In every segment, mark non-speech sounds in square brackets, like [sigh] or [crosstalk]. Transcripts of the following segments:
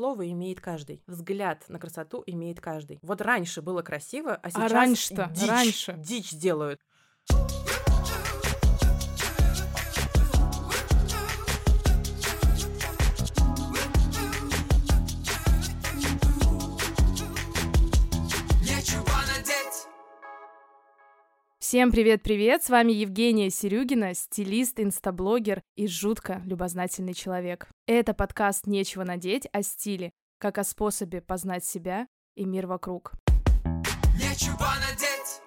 слово имеет каждый. Взгляд на красоту имеет каждый. Вот раньше было красиво, а сейчас раньше-то? дичь, Раньше. дичь делают. Всем привет-привет! С вами Евгения Серюгина, стилист, инстаблогер и жутко любознательный человек. Это подкаст «Нечего надеть» о стиле, как о способе познать себя и мир вокруг. Нечего надеть.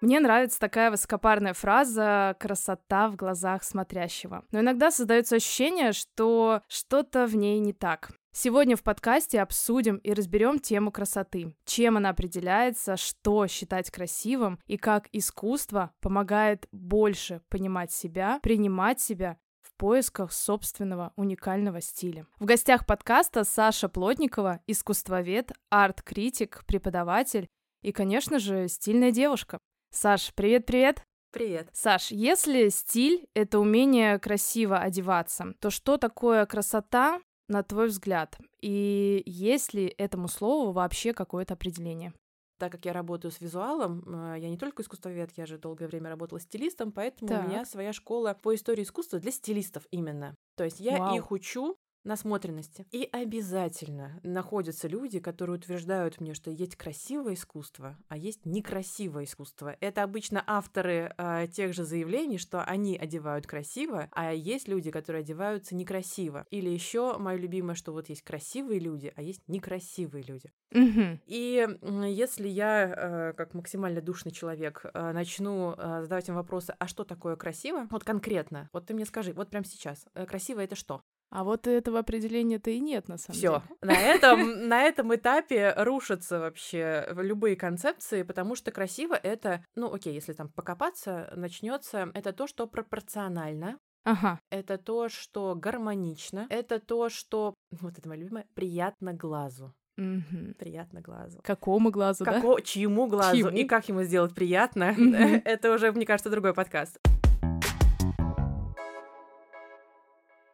Мне нравится такая высокопарная фраза «красота в глазах смотрящего». Но иногда создается ощущение, что что-то в ней не так. Сегодня в подкасте обсудим и разберем тему красоты, чем она определяется, что считать красивым и как искусство помогает больше понимать себя, принимать себя в поисках собственного уникального стиля. В гостях подкаста Саша Плотникова, искусствовед, арт-критик, преподаватель и, конечно же, стильная девушка. Саш, привет-привет! Привет. Саш, если стиль — это умение красиво одеваться, то что такое красота на твой взгляд? И есть ли этому слову вообще какое-то определение? Так как я работаю с визуалом, э, я не только искусствовед, я же долгое время работала стилистом, поэтому Так. у меня своя школа по истории искусства для стилистов именно. То есть я Вау. их учу насмотренности. И обязательно находятся люди, которые утверждают мне, что есть красивое искусство, а есть некрасивое искусство. Это обычно авторы э, тех же заявлений, что они одевают красиво, а есть люди, которые одеваются некрасиво. Или еще мое любимое, что вот есть красивые люди, а есть некрасивые люди. Мгм. И м, если я, э, как максимально душный человек, э, начну э, задавать им вопросы, а что такое красиво? Вот конкретно, вот ты мне скажи, вот прямо сейчас, э, красиво это что? А вот этого определения-то и нет, на самом Все. деле. На этом, [laughs] на этом этапе рушатся вообще любые концепции, потому что красиво это, ну окей, если там покопаться, начнется, это то, что пропорционально, Ага. это то, что гармонично, это то, что, вот это мое любимое, приятно глазу. Мгм. Приятно глазу. Какому глазу, да? Како- чьему глазу Чьему? и как ему сделать приятно, Мгм. [laughs] это уже, мне кажется, другой подкаст.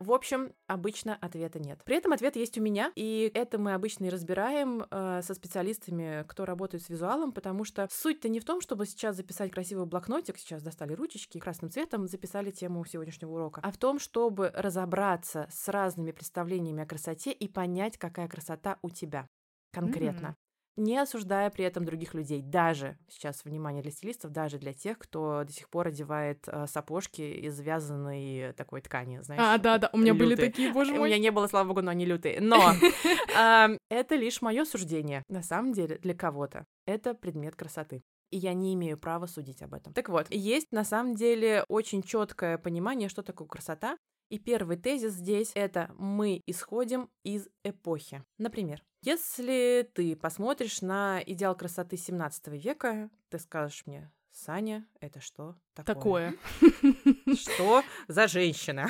В общем, обычно ответа нет. При этом ответ есть у меня, и это мы обычно и разбираем э, со специалистами, кто работает с визуалом, потому что суть-то не в том, чтобы сейчас записать красивый блокнотик, сейчас достали ручечки красным цветом записали тему сегодняшнего урока, а в том, чтобы разобраться с разными представлениями о красоте и понять, какая красота у тебя конкретно не осуждая при этом других людей. Даже, сейчас внимание для стилистов, даже для тех, кто до сих пор одевает э, сапожки из вязаной такой ткани, знаешь. А, да, да, у меня были лютые. такие, боже У мой. меня не было, слава богу, но они лютые. [laughs] Но ам, это лишь мое суждение. На самом деле, для кого-то это предмет красоты. И я не имею права судить об этом. Так вот, есть на самом деле очень четкое понимание, что такое красота. И первый тезис здесь это мы исходим из эпохи. Например, если ты посмотришь на идеал красоты 17 века, ты скажешь мне, Саня, это что такое? Такое. [laughs] Что за женщина?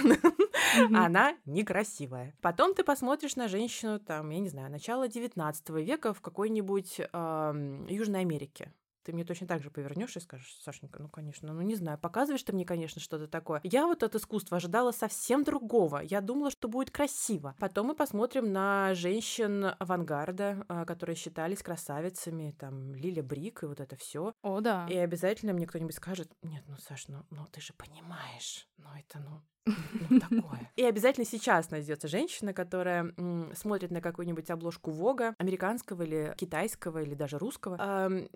Она некрасивая. Потом ты посмотришь на женщину, там, я не знаю, начала 19 века в какой-нибудь Южной Америке. Ты мне точно так же повернешь и скажешь, Сашенька, ну, конечно, ну, не знаю, показываешь ты мне, конечно, что-то такое. Я вот от искусства ожидала совсем другого. Я думала, что будет красиво. Потом мы посмотрим на женщин авангарда, а, которые считались красавицами, там, Лиля Брик и вот это все. О, да. И обязательно мне кто-нибудь скажет, нет, ну, Саш, ну, ну ты же понимаешь, ну это, ну, такое. И обязательно сейчас найдется женщина, которая смотрит на какую-нибудь обложку Вога, американского или китайского, или даже русского, ам,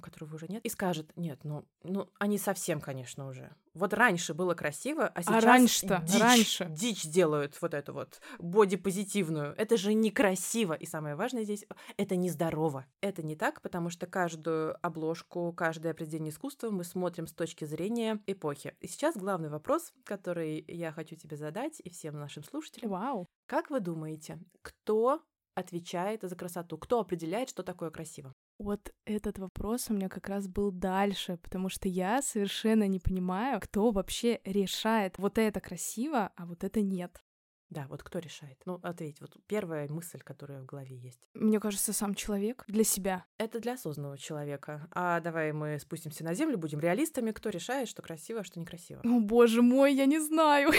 которого уже нет, и скажет, нет, ну, ну, они совсем, конечно, уже. Вот раньше было красиво, а сейчас раньше-то? дичь, Раньше? дичь делают вот эту вот бодипозитивную. Это же некрасиво. И самое важное здесь, это нездорово. Это не так, потому что каждую обложку, каждое произведение искусства мы смотрим с точки зрения эпохи. И сейчас главный вопрос, который я хочу тебе задать и всем нашим слушателям. Вау. Как вы думаете, кто отвечает за красоту? Кто определяет, что такое красиво? Вот этот вопрос у меня как раз был дальше, потому что я совершенно не понимаю, кто вообще решает, вот это красиво, а вот это нет. Да, вот кто решает? Ну, ответь, вот первая мысль, которая в голове есть. Мне кажется, сам человек для себя. Это для осознанного человека. А давай мы спустимся на землю, будем реалистами. Кто решает, что красиво, а что некрасиво? О, боже мой, я не знаю.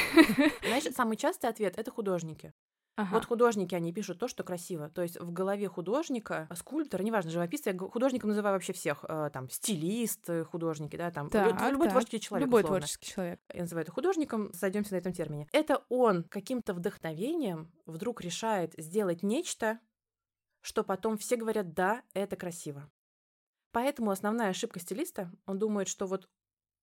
Знаешь, самый частый ответ — это художники. Ага. Вот художники, они пишут то, что красиво. То есть в голове художника, скульптора, неважно, живописца, я художником называю вообще всех, э, там, стилист, э, художники, да, там, Так, любой так. творческий человек, Любой условно. творческий человек. Я называю это художником, сойдемся на этом термине. Это он каким-то вдохновением вдруг решает сделать нечто, что потом все говорят, да, это красиво. Поэтому основная ошибка стилиста, он думает, что вот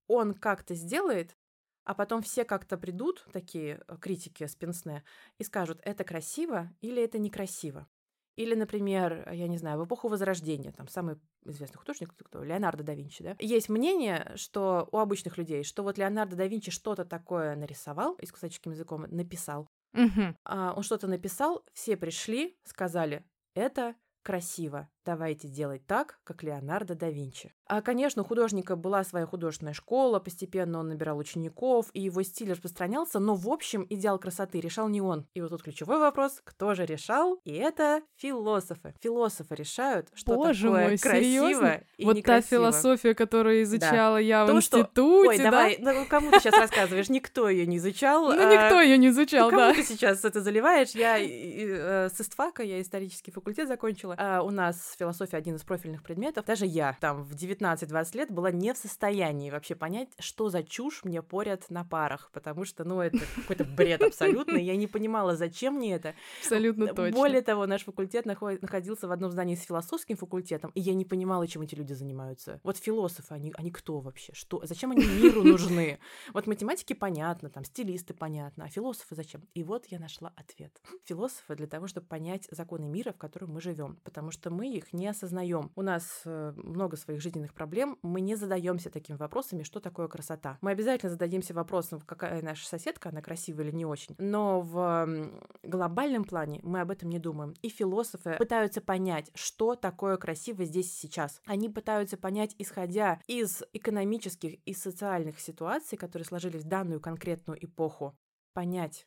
он как-то сделает, а потом все как-то придут, такие э, критики спинсне, и скажут, это красиво или это некрасиво. Или, например, я не знаю, в эпоху Возрождения, там самый известный художник, кто, Леонардо да Винчи, да, есть мнение, что у обычных людей, что вот Леонардо да Винчи что-то такое нарисовал, и с кусаческим языком написал, Мгм. а, он что-то написал, все пришли, сказали, это красиво, давайте делать так, как Леонардо да Винчи. А, конечно, у художника была своя художественная школа, постепенно он набирал учеников, и его стиль распространялся, но в общем идеал красоты решал не он. И вот тут ключевой вопрос, кто же решал? И это философы. Философы решают, что Боже такое мой, красиво серьезно? и Вот та некрасиво. философия, которую изучала я в То, что- институте, Ой, да? давай, ну кому ты сейчас рассказываешь? Никто ее не изучал. Ну, а, никто ее не ну, изучал, кому да. ты сейчас это заливаешь? Я э, с истфака, я исторический факультет закончила. А у нас философия один из профильных предметов. Даже я там в 19-20 лет была не в состоянии вообще понять, что за чушь мне порят на парах, потому что, ну, это какой-то бред абсолютный. Я не понимала, зачем мне это. Абсолютно точно. Более того, наш факультет нахо- находился в одном здании с философским факультетом, и я не понимала, чем эти люди занимаются. Вот философы, они, они кто вообще? Что? Зачем они миру нужны? Вот математики понятно, там стилисты понятно, а философы зачем? И вот я нашла ответ. Философы для того, чтобы понять законы мира, в котором мы живем, потому что мы их не осознаем. У нас э, много своих жизненных проблем, мы не задаемся такими вопросами, что такое красота. Мы обязательно зададимся вопросом, какая наша соседка, она красивая или не очень. Но в глобальном плане мы об этом не думаем. И философы пытаются понять, что такое красиво здесь и сейчас. Они пытаются понять, исходя из экономических и социальных ситуаций, которые сложились в данную конкретную эпоху, понять,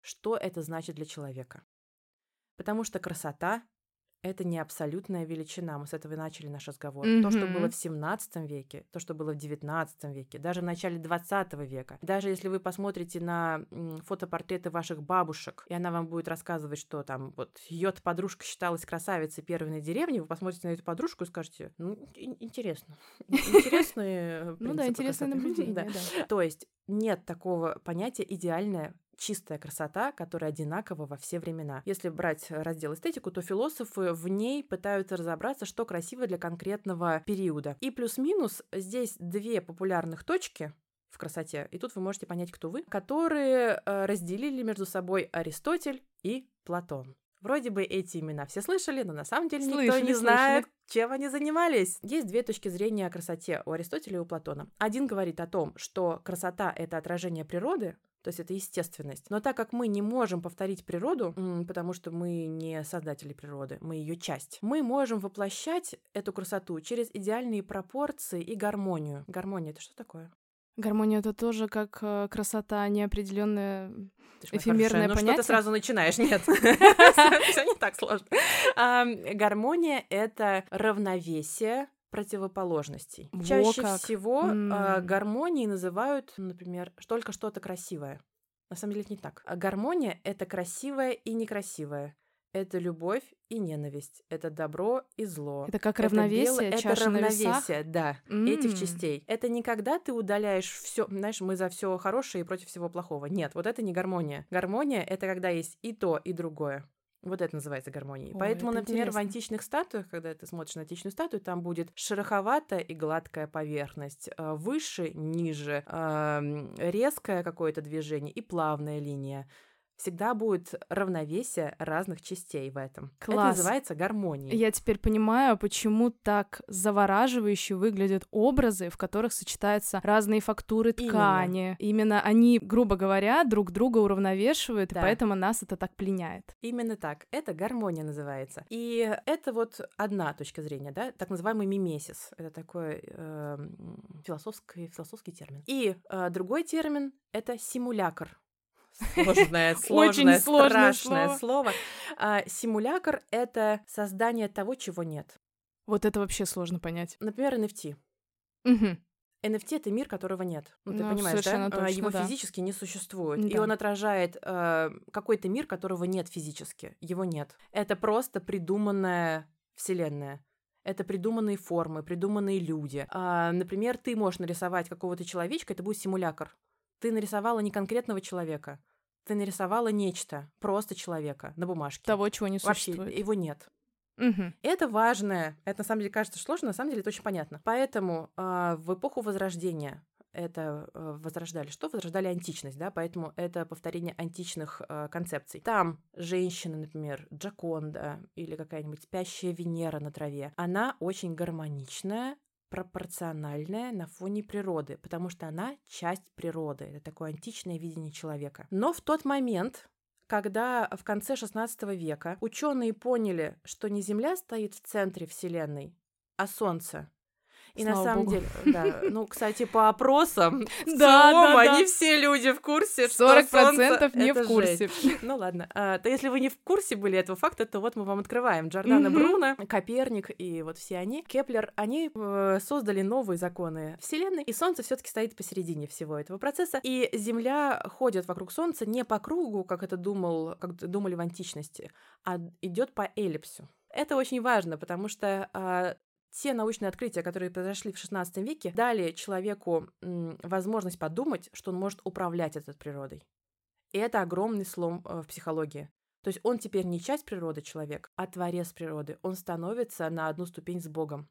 что это значит для человека. Потому что красота это не абсолютная величина. Мы с этого и начали наш разговор. То, что было в 17 веке, то, что было в 19 веке, даже в начале 20 века. Даже если вы посмотрите на фотопортреты ваших бабушек, и она вам будет рассказывать, что там вот ее подружка считалась красавицей первой на деревне, вы посмотрите на эту подружку и скажете, ну, ин- интересно. [laughs] Интересные Ну да, принципы интересное красоты». наблюдение, Да. да. То есть нет такого понятия идеальная чистая красота, которая одинакова во все времена. Если брать раздел эстетику, то философы в ней пытаются разобраться, что красиво для конкретного периода. И плюс-минус здесь две популярных точки в красоте, и тут вы можете понять, кто вы, которые э, разделили между собой Аристотель и Платон. Вроде бы эти имена все слышали, но на самом деле никто Слышали, не слышали. знает, чем они занимались. Есть две точки зрения о красоте у Аристотеля и у Платона. Один говорит о том, что красота — это отражение природы, то есть это естественность. Но так как мы не можем повторить природу, потому что мы не создатели природы, мы ее часть, мы можем воплощать эту красоту через идеальные пропорции и гармонию. Гармония — это что такое? Гармония это тоже как э, красота неопределенная. Эфемерное хорошая, ну что понятие? ты сразу начинаешь? Нет, [laughs] [laughs] все не так сложно. Гармония — это равновесие противоположностей. Во Чаще как. всего М. гармонией называют, например, только что-то красивое. На самом деле это не так. А Гармония — это красивое и некрасивое. Это любовь и ненависть. Это добро и зло. Это как Это равновесие, это на весах. равновесие, да, этих М. частей. Это не когда ты удаляешь все, знаешь, мы за все хорошее и против всего плохого. Нет, вот это не гармония. Гармония это когда есть и то, и другое. Вот это называется гармонией. Ой, Поэтому, это например, интересно. в античных статуях, когда ты смотришь на античную статую, там будет шероховатая и гладкая поверхность, э, выше, ниже, эм, резкое какое-то движение и плавная линия. Всегда будет равновесие разных частей в этом. Это Класс. называется гармонией. Я теперь понимаю, почему так завораживающе выглядят образы, в которых сочетаются разные фактуры Именно. ткани. Именно они, грубо говоря, друг друга уравновешивают, и Да. поэтому нас это так пленяет. Именно так. Это гармония называется. И это вот одна точка зрения, да, так называемый мимесис. Это такой э, философский, философский термин. И э, другой термин — это симулякр. [laughs] Сложное, сложное, страшное слово. А, Симулякр — это создание того, чего нет. Вот это вообще сложно понять. Например, NFT. Мгм. NFT это мир, которого нет. Ну, ты Ну, понимаешь, да? А, точно, Его да. физически не существует. И он отражает э, какой-то мир, которого нет физически. Его нет. Это просто придуманная вселенная. Это придуманные формы, придуманные люди. А, например, ты можешь нарисовать какого-то человечка, это будет симулятор. Ты нарисовала не конкретного человека, ты нарисовала нечто, просто человека на бумажке. Того, чего не Вообще, существует. его нет. Мгм. Это важное. Это на самом деле кажется сложно, на самом деле это очень понятно. Поэтому а, в эпоху Возрождения это э, возрождали что? Возрождали античность, да, поэтому это повторение античных э, концепций. Там женщина, например, Джаконда или какая-нибудь спящая Венера на траве, она очень гармоничная, пропорциональная на фоне природы, потому что она часть природы. Это такое античное видение человека. Но в тот момент, когда в конце XVI века ученые поняли, что не Земля стоит в центре Вселенной, а Солнце. И на Слава самом богу. деле, да, [laughs] ну, кстати, по опросам, [laughs] Да, да, да. не все люди в курсе, что 40% Солнце не в курсе. Ну ладно, а, то если вы не в курсе были этого факта, то вот мы вам открываем. Джордано Бруно, Коперник и вот все они, Кеплер, они э, создали новые законы Вселенной, и Солнце все таки стоит посередине всего этого процесса, и Земля ходит вокруг Солнца не по кругу, как это думал, как думали в античности, а идет по эллипсу. Это очень важно, потому что а, те научные открытия, которые произошли в XVI веке, дали человеку возможность подумать, что он может управлять этой природой. И это огромный слом э, в психологии. То есть он теперь не часть природы человек, а творец природы. Он становится на одну ступень с Богом.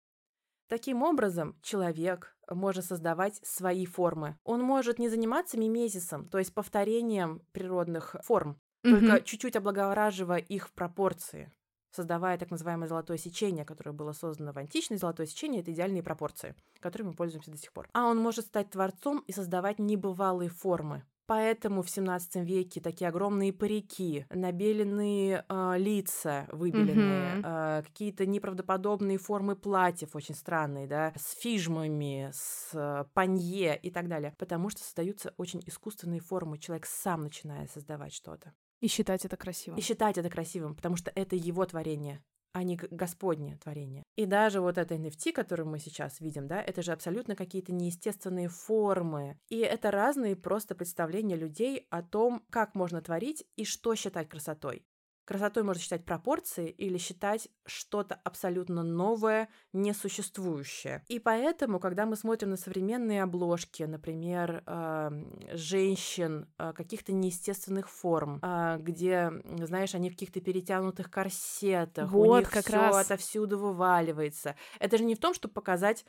Таким образом, человек может создавать свои формы. Он может не заниматься мимезисом, то есть повторением природных форм, только чуть-чуть облагораживая их в пропорции, создавая так называемое золотое сечение, которое было создано в античной. Золотое сечение — это идеальные пропорции, которыми мы пользуемся до сих пор. А он может стать творцом и создавать небывалые формы. Поэтому в 17 веке такие огромные парики, набеленные э, лица выбеленные, Мгм. э, какие-то неправдоподобные формы платьев очень странные, да, с фижмами, с э, панье и так далее. Потому что создаются очень искусственные формы. Человек сам начинает создавать что-то. И считать это красивым. И считать это красивым, потому что это его творение а не Господне творение. И даже вот это NFT, которое мы сейчас видим, да, это же абсолютно какие-то неестественные формы. И это разные просто представления людей о том, как можно творить и что считать красотой. Красотой можно считать пропорции или считать что-то абсолютно новое, несуществующее. И поэтому, когда мы смотрим на современные обложки, например, эм, женщин э, каких-то неестественных форм, э, где, знаешь, они в каких-то перетянутых корсетах, у Вот, них как раз. отовсюду вываливается. Это же не в том, чтобы показать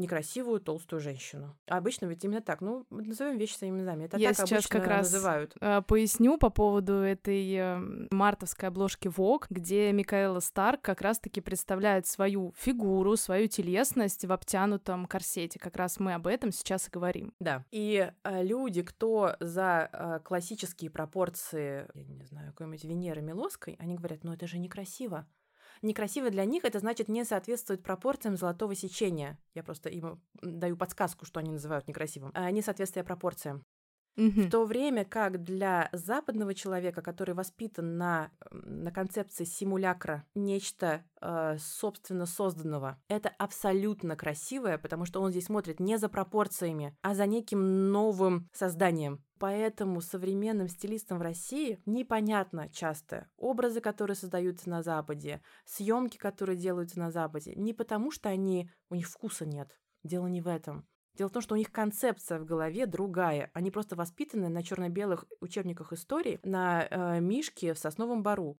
некрасивую толстую женщину. А обычно ведь именно так. Ну, назовем вещи своими именами. Это Я так сейчас обычно как раз называют. Э, Поясню по поводу этой э, мартовской обложки Vogue, где Микаэла Старк как раз-таки представляет свою фигуру, свою телесность в обтянутом корсете. Как раз мы об этом сейчас и говорим. Да. И э, люди, кто за э, классические пропорции, я не знаю, какой-нибудь Венеры Милоской, они говорят, ну это же некрасиво. Некрасиво для них это значит не соответствует пропорциям золотого сечения. Я просто им даю подсказку, что они называют некрасивым. А несоответствие пропорциям. Мгм. В то время как для западного человека, который воспитан на, на концепции симулякра, нечто э, собственно созданного, это абсолютно красивое, потому что он здесь смотрит не за пропорциями, а за неким новым созданием. Поэтому современным стилистам в России непонятно часто образы, которые создаются на Западе, съемки, которые делаются на Западе, не потому что они у них вкуса нет. Дело не в этом. Дело в том, что у них концепция в голове другая. Они просто воспитаны на черно-белых учебниках истории, на э, мишке в сосновом бару.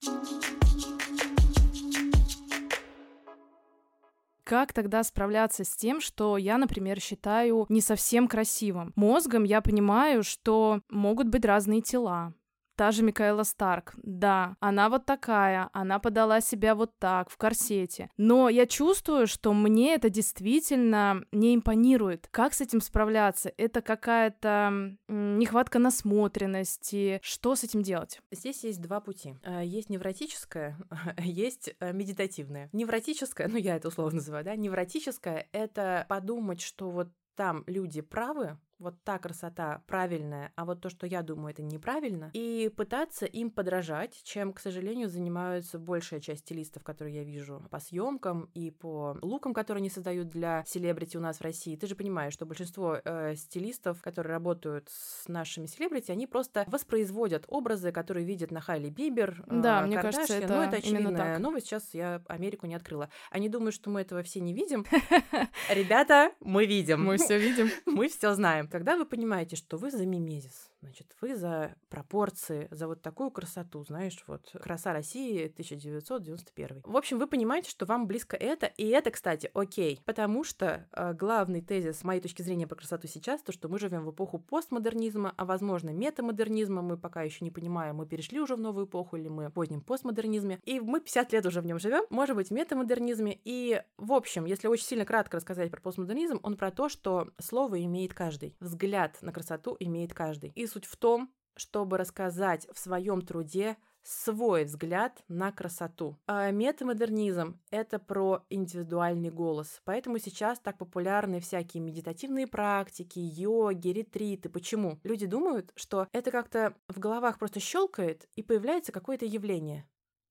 Как тогда справляться с тем, что я, например, считаю не совсем красивым? Мозгом я понимаю, что могут быть разные тела. Та же Микаэла Старк, да, она вот такая, она подала себя вот так, в корсете. Но я чувствую, что мне это действительно не импонирует. Как с этим справляться? Это какая-то нехватка насмотренности. Что с этим делать? Здесь есть два пути. Э, Есть невротическое, [laughs] есть э, медитативное. Невротическое, ну я это условно называю, да, невротическое — это подумать, что вот там люди правы, вот та красота правильная, а вот то, что я думаю, это неправильно, и пытаться им подражать, чем, к сожалению, занимаются большая часть стилистов, которые я вижу по съемкам и по лукам, которые они создают для селебрити у нас в России. Ты же понимаешь, что большинство э, стилистов, которые работают с нашими селебрити, они просто воспроизводят образы, которые видят на Хайли Бибер, э, Да, мне кажется, это, ну, это очевидная новость. Сейчас я Америку не открыла. Они думают, что мы этого все не видим. [laughs] Ребята, мы видим. Мы все видим. [laughs] Мы все знаем. Когда вы понимаете, что вы за мимезис, Значит, вы за пропорции, за вот такую красоту, знаешь, вот краса России 1991. В общем, вы понимаете, что вам близко это, и это, кстати, окей, потому что э, главный тезис с моей точки зрения про красоту сейчас, то, что мы живем в эпоху постмодернизма, а возможно метамодернизма, мы пока еще не понимаем, мы перешли уже в новую эпоху или мы в позднем постмодернизме, и мы 50 лет уже в нем живем, может быть, в метамодернизме, и в общем, если очень сильно кратко рассказать про постмодернизм, он про то, что слово имеет каждый, взгляд на красоту имеет каждый. И суть в том, чтобы рассказать в своем труде свой взгляд на красоту. А метамодернизм — это про индивидуальный голос. Поэтому сейчас так популярны всякие медитативные практики, йоги, ретриты. Почему? Люди думают, что это как-то в головах просто щелкает и появляется какое-то явление.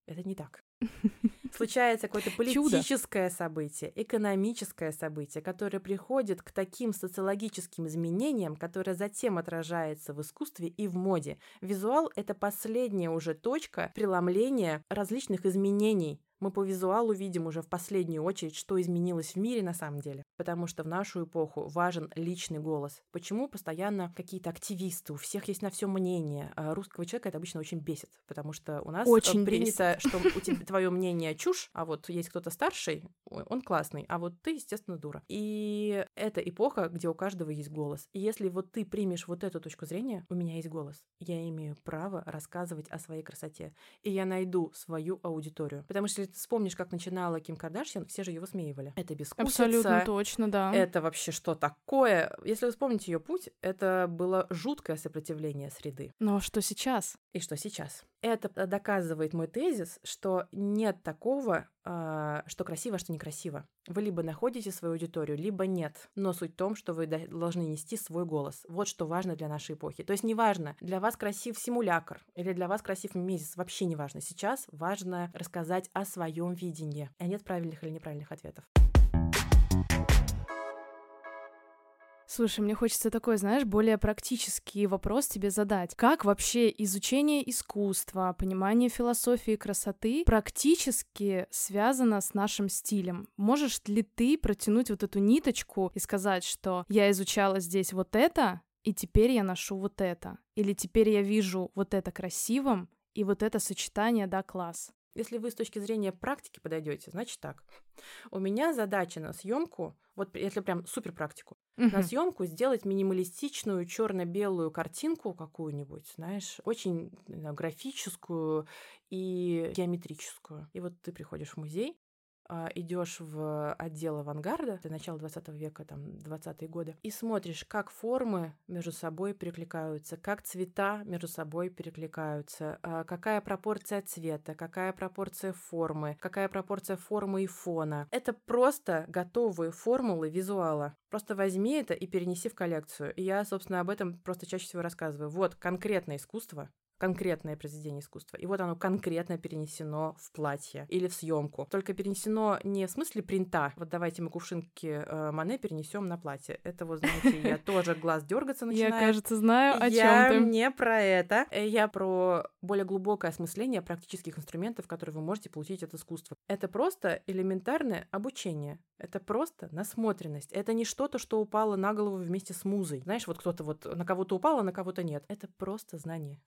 Это не так. [laughs] Случается какое-то политическое событие, экономическое событие, которое приходит к таким социологическим изменениям, которое затем отражается в искусстве и в моде. Визуал — это последняя уже точка преломления различных изменений мы по визуалу видим уже в последнюю очередь, что изменилось в мире на самом деле. Потому что в нашу эпоху важен личный голос. Почему постоянно какие-то активисты, у всех есть на все мнение. А русского человека это обычно очень бесит, потому что у нас э, очень принято, бесит. что у тебя [laughs] твое мнение чушь, а вот есть кто-то старший, он классный, а вот ты, естественно, дура. И это эпоха, где у каждого есть голос. И если вот ты примешь вот эту точку зрения, у меня есть голос. Я имею право рассказывать о своей красоте. И я найду свою аудиторию. Потому что вспомнишь, как начинала Ким Кардашьян, все же ее высмеивали. Это бескусица. Абсолютно точно, да. Это вообще что такое? Если вы вспомните ее путь, это было жуткое сопротивление среды. Но что сейчас? И что сейчас? Это доказывает мой тезис, что нет такого, а, что красиво, что некрасиво. Вы либо находите свою аудиторию, либо нет. Но суть в том, что вы должны нести свой голос. Вот что важно для нашей эпохи. То есть неважно, для вас красив симулятор или для вас красив месяц, вообще не важно. Сейчас важно рассказать о своем видении, а нет правильных или неправильных ответов. Слушай, мне хочется такой, знаешь, более практический вопрос тебе задать. Как вообще изучение искусства, понимание философии красоты практически связано с нашим стилем? Можешь ли ты протянуть вот эту ниточку и сказать, что я изучала здесь вот это, и теперь я ношу вот это? Или теперь я вижу вот это красивым, и вот это сочетание, да, класс. Если вы с точки зрения практики подойдете, значит так. У меня задача на съемку, вот если прям супер практику, uh-huh. на съемку сделать минималистичную черно-белую картинку какую-нибудь, знаешь, очень знаю, графическую и геометрическую. И вот ты приходишь в музей, идешь в отдел авангарда, это начало 20 века, там, 20-е годы, и смотришь, как формы между собой перекликаются, как цвета между собой перекликаются, а, какая пропорция цвета, какая пропорция формы, какая пропорция формы и фона. Это просто готовые формулы визуала. Просто возьми это и перенеси в коллекцию. И я, собственно, об этом просто чаще всего рассказываю. Вот конкретное искусство, конкретное произведение искусства. И вот оно конкретно перенесено в платье или в съемку. Только перенесено не в смысле принта. Вот давайте мы кувшинки э, Мане перенесем на платье. Это вот, знаете, я тоже глаз дергаться начинаю. Я, кажется, знаю, о чем ты. не про это. Э, я про более глубокое осмысление практических инструментов, которые вы можете получить от искусства. Это просто элементарное обучение. Это просто насмотренность. Это не что-то, что упало на голову вместе с музой. Знаешь, вот кто-то вот на кого-то упало, на кого-то нет. Это просто знание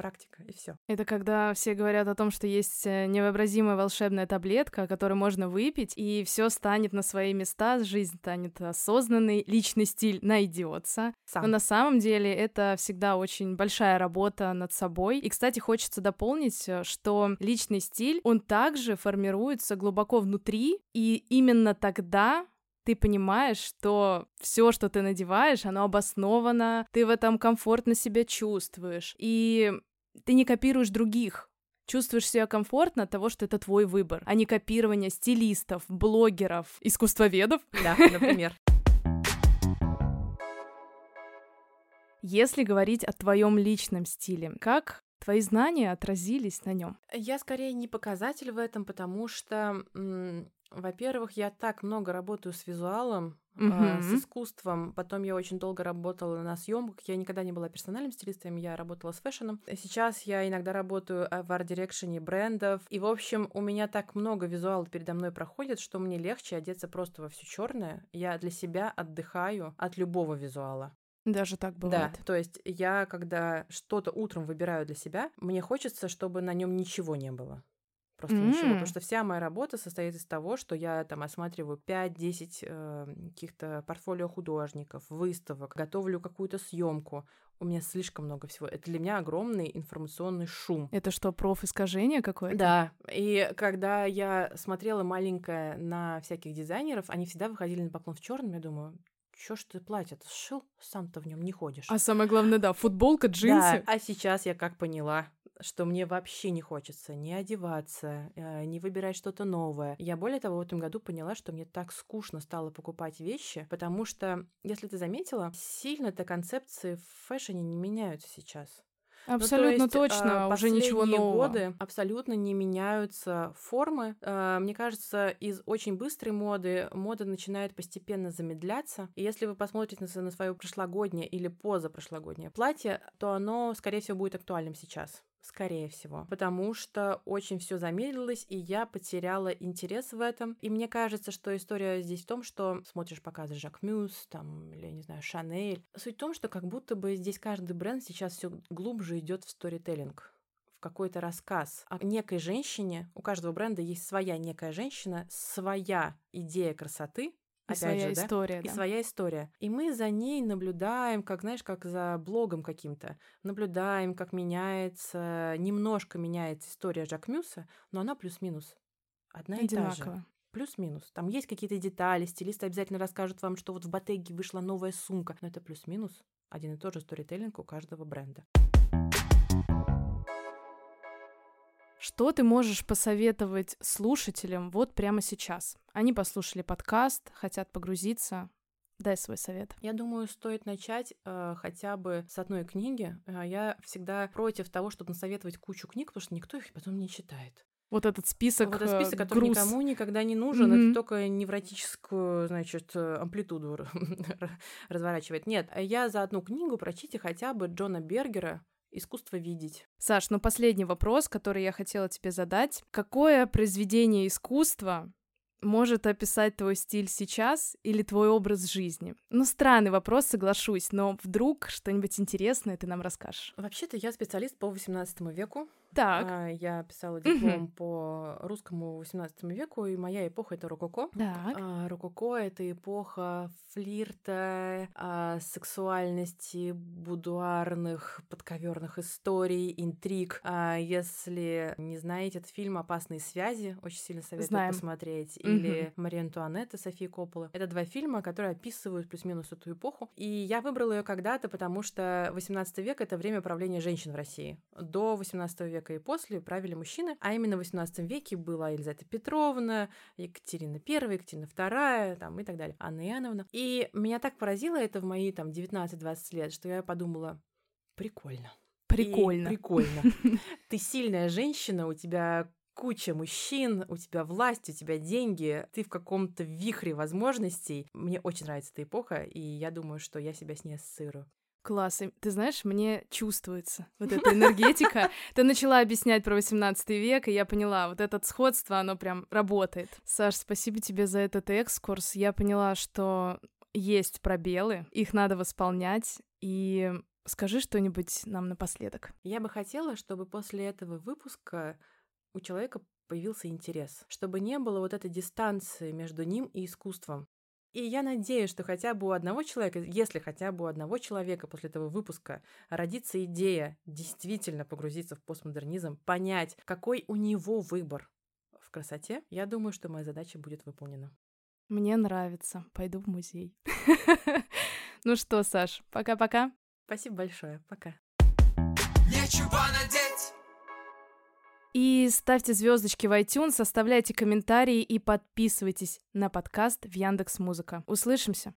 практика, и все. Это когда все говорят о том, что есть э, невообразимая волшебная таблетка, которую можно выпить, и все станет на свои места, жизнь станет осознанной, личный стиль найдется. Сам. Но на самом деле это всегда очень большая работа над собой. И, кстати, хочется дополнить, э, что личный стиль, он также формируется глубоко внутри, и именно тогда ты понимаешь, что все, что ты надеваешь, оно обосновано, ты в этом комфортно себя чувствуешь. И ты не копируешь других. Чувствуешь себя комфортно от того, что это твой выбор, а не копирование стилистов, блогеров, искусствоведов. Да, [laughs] например. Если говорить о твоем личном стиле, как твои знания отразились на нем? Я скорее не показатель в этом, потому что, во-первых, я так много работаю с визуалом, а, с искусством. Потом я очень долго работала на съемках. Я никогда не была персональным стилистом, я работала с фэшном. Сейчас я иногда работаю а, в арт-дирекшене брендов. И, в общем, у меня так много визуала передо мной проходит, что мне легче одеться просто во все черное. Я для себя отдыхаю от любого визуала. Даже так бывает. Да, то есть я, когда что-то утром выбираю для себя, мне хочется, чтобы на нем ничего не было. Просто ничего. М. Потому что вся моя работа состоит из того, что я там осматриваю 5-10 э, каких-то портфолио художников, выставок, готовлю какую-то съемку. У меня слишком много всего. Это для меня огромный информационный шум. Это что, профискажение какое-то? Да, и когда я смотрела маленькая на всяких дизайнеров, они всегда выходили на поклон в черном, я думаю, чё ж ты платье-то сшил, сам-то в нем не ходишь. А самое главное, да, футболка, джинсы. Да, а сейчас я как поняла, что мне вообще не хочется не одеваться, э, не выбирать что-то новое. Я более того в этом году поняла, что мне так скучно стало покупать вещи, потому что, если ты заметила, сильно-то концепции в фэшне не меняются сейчас. Ну, то Абсолютно есть, точно, а, уже ничего нового. годы абсолютно не меняются формы. А, Мне кажется, из очень быстрой моды мода начинает постепенно замедляться. И если вы посмотрите на, на свое прошлогоднее или позапрошлогоднее платье, то оно, скорее всего, будет актуальным сейчас. Скорее всего. Потому что очень все замедлилось, и я потеряла интерес в этом. И мне кажется, что история здесь в том, что смотришь показы Жак Мюс, там, или, не знаю, Шанель. Суть в том, что как будто бы здесь каждый бренд сейчас все глубже идет в сторителлинг какой-то рассказ о некой женщине. У каждого бренда есть своя некая женщина, своя идея красоты, И опять своя же, да? история, И да. своя история. И мы за ней наблюдаем, как, знаешь, как за блогом каким-то. Наблюдаем, как меняется, немножко меняется история Жак Мюса, но она плюс-минус одна и та же. Одинаково. Плюс-минус. Там есть какие-то детали, стилисты обязательно расскажут вам, что вот в Ботеге вышла новая сумка. Но это плюс-минус один и тот же сторителлинг у каждого бренда. Что ты можешь посоветовать слушателям вот прямо сейчас? Они послушали подкаст, хотят погрузиться. Дай свой совет. Я думаю, стоит начать э, хотя бы с одной книги. Э, я всегда против того, чтобы насоветовать кучу книг, потому что никто их потом не читает. Вот этот список, вот этот э, список, который груз. никому никогда не нужен, Мгм. это только невротическую, значит, э, амплитуду [laughs] разворачивает. Нет, я за одну книгу прочтите хотя бы Джона Бергера «Искусство видеть». Саш, ну последний вопрос, который я хотела тебе задать. Какое произведение искусства может описать твой стиль сейчас или твой образ жизни? Ну, странный вопрос, соглашусь, но вдруг что-нибудь интересное ты нам расскажешь. Вообще-то я специалист по XVIII веку. Так, А, Я писала диплом по русскому XVIII веку, и моя эпоха — это рококо. так. А, Рококо — это эпоха флирта, а, сексуальности, будуарных, подковерных историй, интриг. Если не знаете этот фильм «Опасные связи», очень сильно советую Знаем. посмотреть. Или «Мария Антуанетта» Софии Копполы. Это два фильма, которые описывают плюс-минус эту эпоху. И я выбрала ее когда-то, потому что 18 век — это время правления женщин в России. До 18 века и после правили мужчины, а именно в 18 веке была Елизавета Петровна, Екатерина I, Екатерина II, там, и так далее, Анна Иоанновна. И меня так поразило это в мои там 19-20 лет, что я подумала, прикольно. И Прикольно. прикольно. [laughs] Ты сильная женщина, у тебя куча мужчин, у тебя власть, у тебя деньги, ты в каком-то вихре возможностей. Мне очень нравится эта эпоха, и я думаю, что я себя с ней ассоциирую. Класс. Ты знаешь, мне чувствуется вот эта энергетика. [laughs] Ты начала объяснять про 18 век, и я поняла, вот это сходство, оно прям работает. Саш, спасибо тебе за этот экскурс. Я поняла, что есть пробелы, их надо восполнять, и скажи что-нибудь нам напоследок. Я бы хотела, чтобы после этого выпуска у человека появился интерес, чтобы не было вот этой дистанции между ним и искусством. И я надеюсь, что хотя бы у одного человека, если хотя бы у одного человека после этого выпуска родится идея действительно погрузиться в постмодернизм, понять, какой у него выбор в красоте, я думаю, что моя задача будет выполнена. Мне нравится. Пойду в музей. [laughs] Ну что, Саш, пока-пока. Спасибо большое. Пока. Нечего надеть И ставьте звездочки в iTunes, оставляйте комментарии и подписывайтесь на подкаст в Яндекс Музыка. Услышимся.